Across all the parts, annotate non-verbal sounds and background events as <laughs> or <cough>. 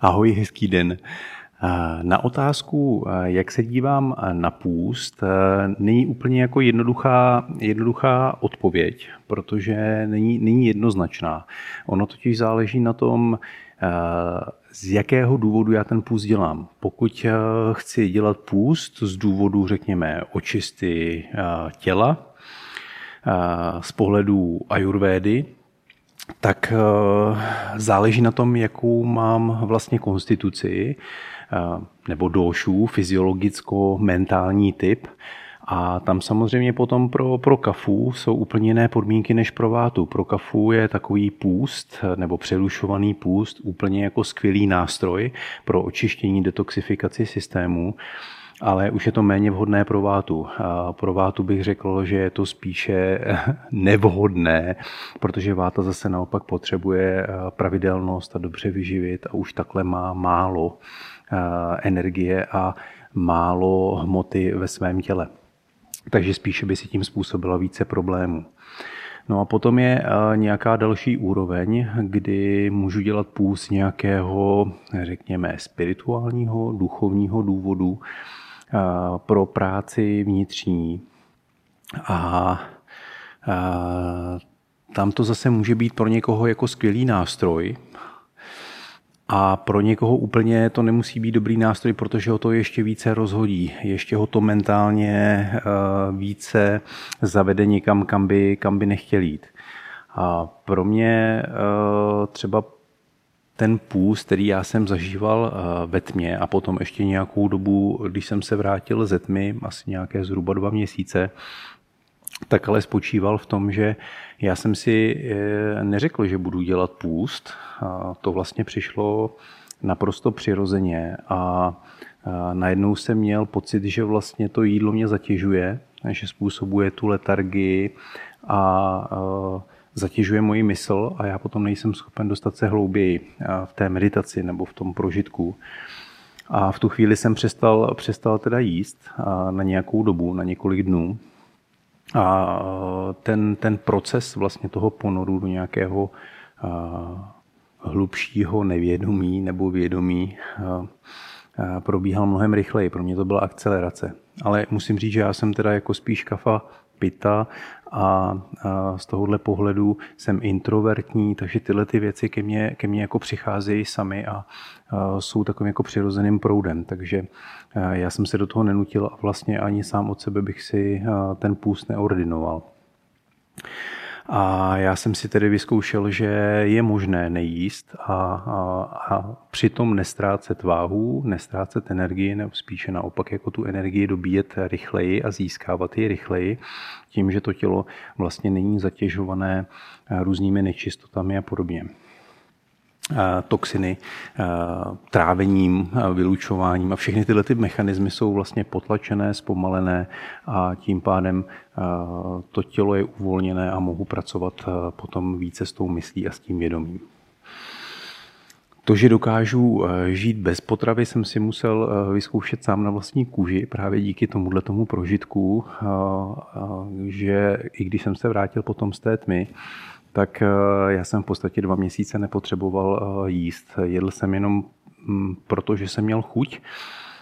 Ahoj, hezký den. Na otázku, jak se dívám na půst, není úplně jako jednoduchá, jednoduchá odpověď, protože není, není jednoznačná. Ono totiž záleží na tom, z jakého důvodu já ten půst dělám. Pokud chci dělat půst z důvodu, řekněme, očisty těla, z pohledu ajurvédy, tak záleží na tom, jakou mám vlastně konstituci, nebo došů, fyziologicko-mentální typ. A tam samozřejmě potom pro, pro kafu jsou úplně jiné podmínky než pro vátu. Pro kafu je takový půst nebo přerušovaný půst úplně jako skvělý nástroj pro očištění, detoxifikaci systému ale už je to méně vhodné pro vátu. A pro vátu bych řekl, že je to spíše <laughs> nevhodné, protože váta zase naopak potřebuje pravidelnost a dobře vyživit a už takhle má málo energie a málo hmoty ve svém těle. Takže spíše by si tím způsobila více problémů. No a potom je nějaká další úroveň, kdy můžu dělat půl nějakého, řekněme, spirituálního, duchovního důvodu pro práci vnitřní. A tam to zase může být pro někoho jako skvělý nástroj, a pro někoho úplně to nemusí být dobrý nástroj, protože ho to ještě více rozhodí, ještě ho to mentálně více zavede někam, kam by, kam by nechtěl jít. A pro mě třeba ten půst, který já jsem zažíval eh, ve tmě a potom ještě nějakou dobu, když jsem se vrátil ze tmy, asi nějaké zhruba dva měsíce, tak ale spočíval v tom, že já jsem si eh, neřekl, že budu dělat půst. A to vlastně přišlo naprosto přirozeně a najednou jsem měl pocit, že vlastně to jídlo mě zatěžuje, že způsobuje tu letargii a zatěžuje moji mysl a já potom nejsem schopen dostat se hlouběji v té meditaci nebo v tom prožitku. A v tu chvíli jsem přestal, přestal teda jíst na nějakou dobu, na několik dnů. A ten, ten proces vlastně toho ponoru do nějakého hlubšího nevědomí nebo vědomí probíhal mnohem rychleji. Pro mě to byla akcelerace. Ale musím říct, že já jsem teda jako spíš kafa pita a z tohohle pohledu jsem introvertní, takže tyhle ty věci ke mně, ke mně jako přicházejí sami a jsou takovým jako přirozeným proudem. Takže já jsem se do toho nenutil a vlastně ani sám od sebe bych si ten půst neordinoval. A já jsem si tedy vyzkoušel, že je možné nejíst a, a, a přitom nestrácet váhu, nestrácet energii, nebo spíše naopak jako tu energii dobíjet rychleji a získávat ji rychleji, tím, že to tělo vlastně není zatěžované různými nečistotami a podobně toxiny, trávením, vylučováním a všechny tyhle ty mechanismy jsou vlastně potlačené, zpomalené a tím pádem to tělo je uvolněné a mohu pracovat potom více s tou myslí a s tím vědomím. To, že dokážu žít bez potravy, jsem si musel vyzkoušet sám na vlastní kůži právě díky tomuhle tomu prožitku, že i když jsem se vrátil potom z té tmy, tak eh, já jsem v podstatě dva měsíce nepotřeboval eh, jíst. Jedl jsem jenom mm, proto, že jsem měl chuť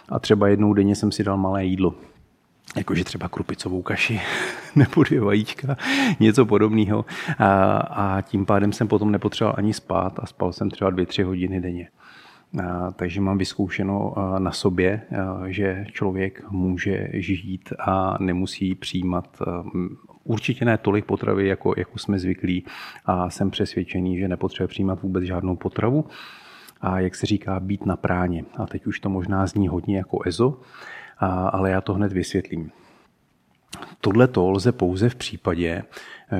a třeba jednou denně jsem si dal malé jídlo. Jakože třeba krupicovou kaši <laughs> nebo dvě vajíčka, něco podobného. A, a tím pádem jsem potom nepotřeboval ani spát a spal jsem třeba dvě, tři hodiny denně. Takže mám vyzkoušeno na sobě, že člověk může žít a nemusí přijímat určitě ne tolik potravy, jako, jako jsme zvyklí a jsem přesvědčený, že nepotřebuje přijímat vůbec žádnou potravu a jak se říká, být na práně. A teď už to možná zní hodně jako EZO, a, ale já to hned vysvětlím. Tohle to lze pouze v případě,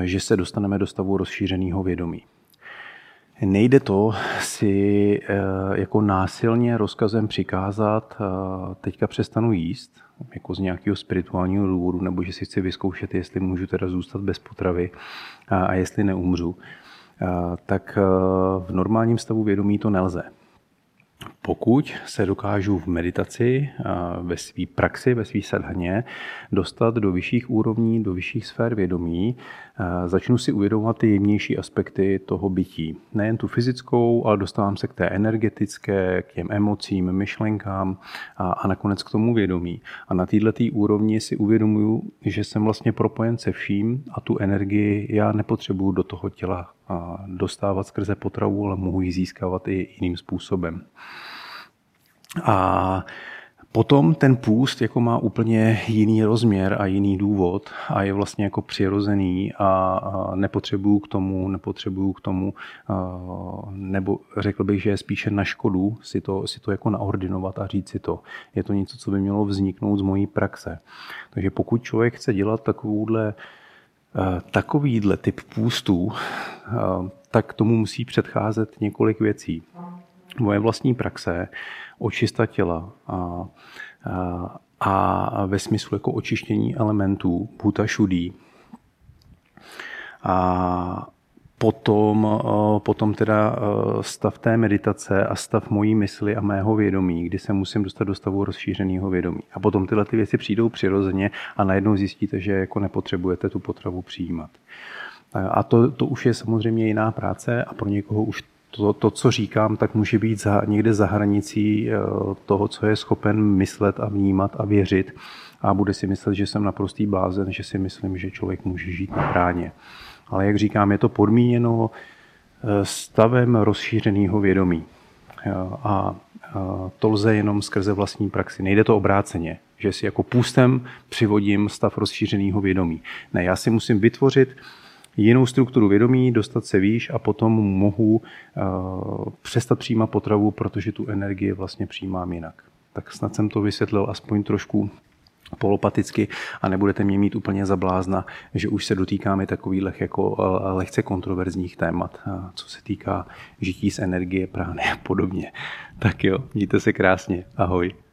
že se dostaneme do stavu rozšířeného vědomí. Nejde to si eh, jako násilně rozkazem přikázat, eh, teďka přestanu jíst, jako z nějakého spirituálního důvodu, nebo že si chci vyzkoušet, jestli můžu teda zůstat bez potravy a, jestli neumřu, a, tak v normálním stavu vědomí to nelze. Pokud se dokážu v meditaci, ve své praxi, ve své sadhaně dostat do vyšších úrovní, do vyšších sfér vědomí, začnu si uvědomovat ty jemnější aspekty toho bytí. Nejen tu fyzickou, ale dostávám se k té energetické, k těm emocím, myšlenkám a, a nakonec k tomu vědomí. A na této úrovni si uvědomuju, že jsem vlastně propojen se vším a tu energii já nepotřebuju do toho těla dostávat skrze potravu, ale mohu ji získávat i jiným způsobem. A Potom ten půst jako má úplně jiný rozměr a jiný důvod a je vlastně jako přirozený a, nepotřebuju k tomu, nepotřebuju k tomu, nebo řekl bych, že je spíše na škodu si to, si to jako naordinovat a říct si to. Je to něco, co by mělo vzniknout z mojí praxe. Takže pokud člověk chce dělat takovouhle takovýhle typ půstů, tak tomu musí předcházet několik věcí. Moje vlastní praxe očista těla a, a, a ve smyslu jako očištění elementů, bhuta šudí. A potom, potom teda stav té meditace a stav mojí mysli a mého vědomí, kdy se musím dostat do stavu rozšířeného vědomí. A potom tyhle ty věci přijdou přirozeně a najednou zjistíte, že jako nepotřebujete tu potravu přijímat. A to, to už je samozřejmě jiná práce a pro někoho už to, to, co říkám, tak může být za, někde za hranicí eh, toho, co je schopen myslet a vnímat a věřit. A bude si myslet, že jsem naprostý blázen, že si myslím, že člověk může žít na bráně. Ale jak říkám, je to podmíněno eh, stavem rozšířeného vědomí. Eh, a to lze jenom skrze vlastní praxi. Nejde to obráceně, že si jako půstem přivodím stav rozšířeného vědomí. Ne, já si musím vytvořit jinou strukturu vědomí, dostat se výš a potom mohu uh, přestat přijímat potravu, protože tu energii vlastně přijímám jinak. Tak snad jsem to vysvětlil aspoň trošku polopaticky a nebudete mě mít úplně za blázna, že už se dotýkáme takových jako eh, lehce kontroverzních témat, eh, co se týká žití z energie, prány a podobně. Tak jo, mějte se krásně. Ahoj.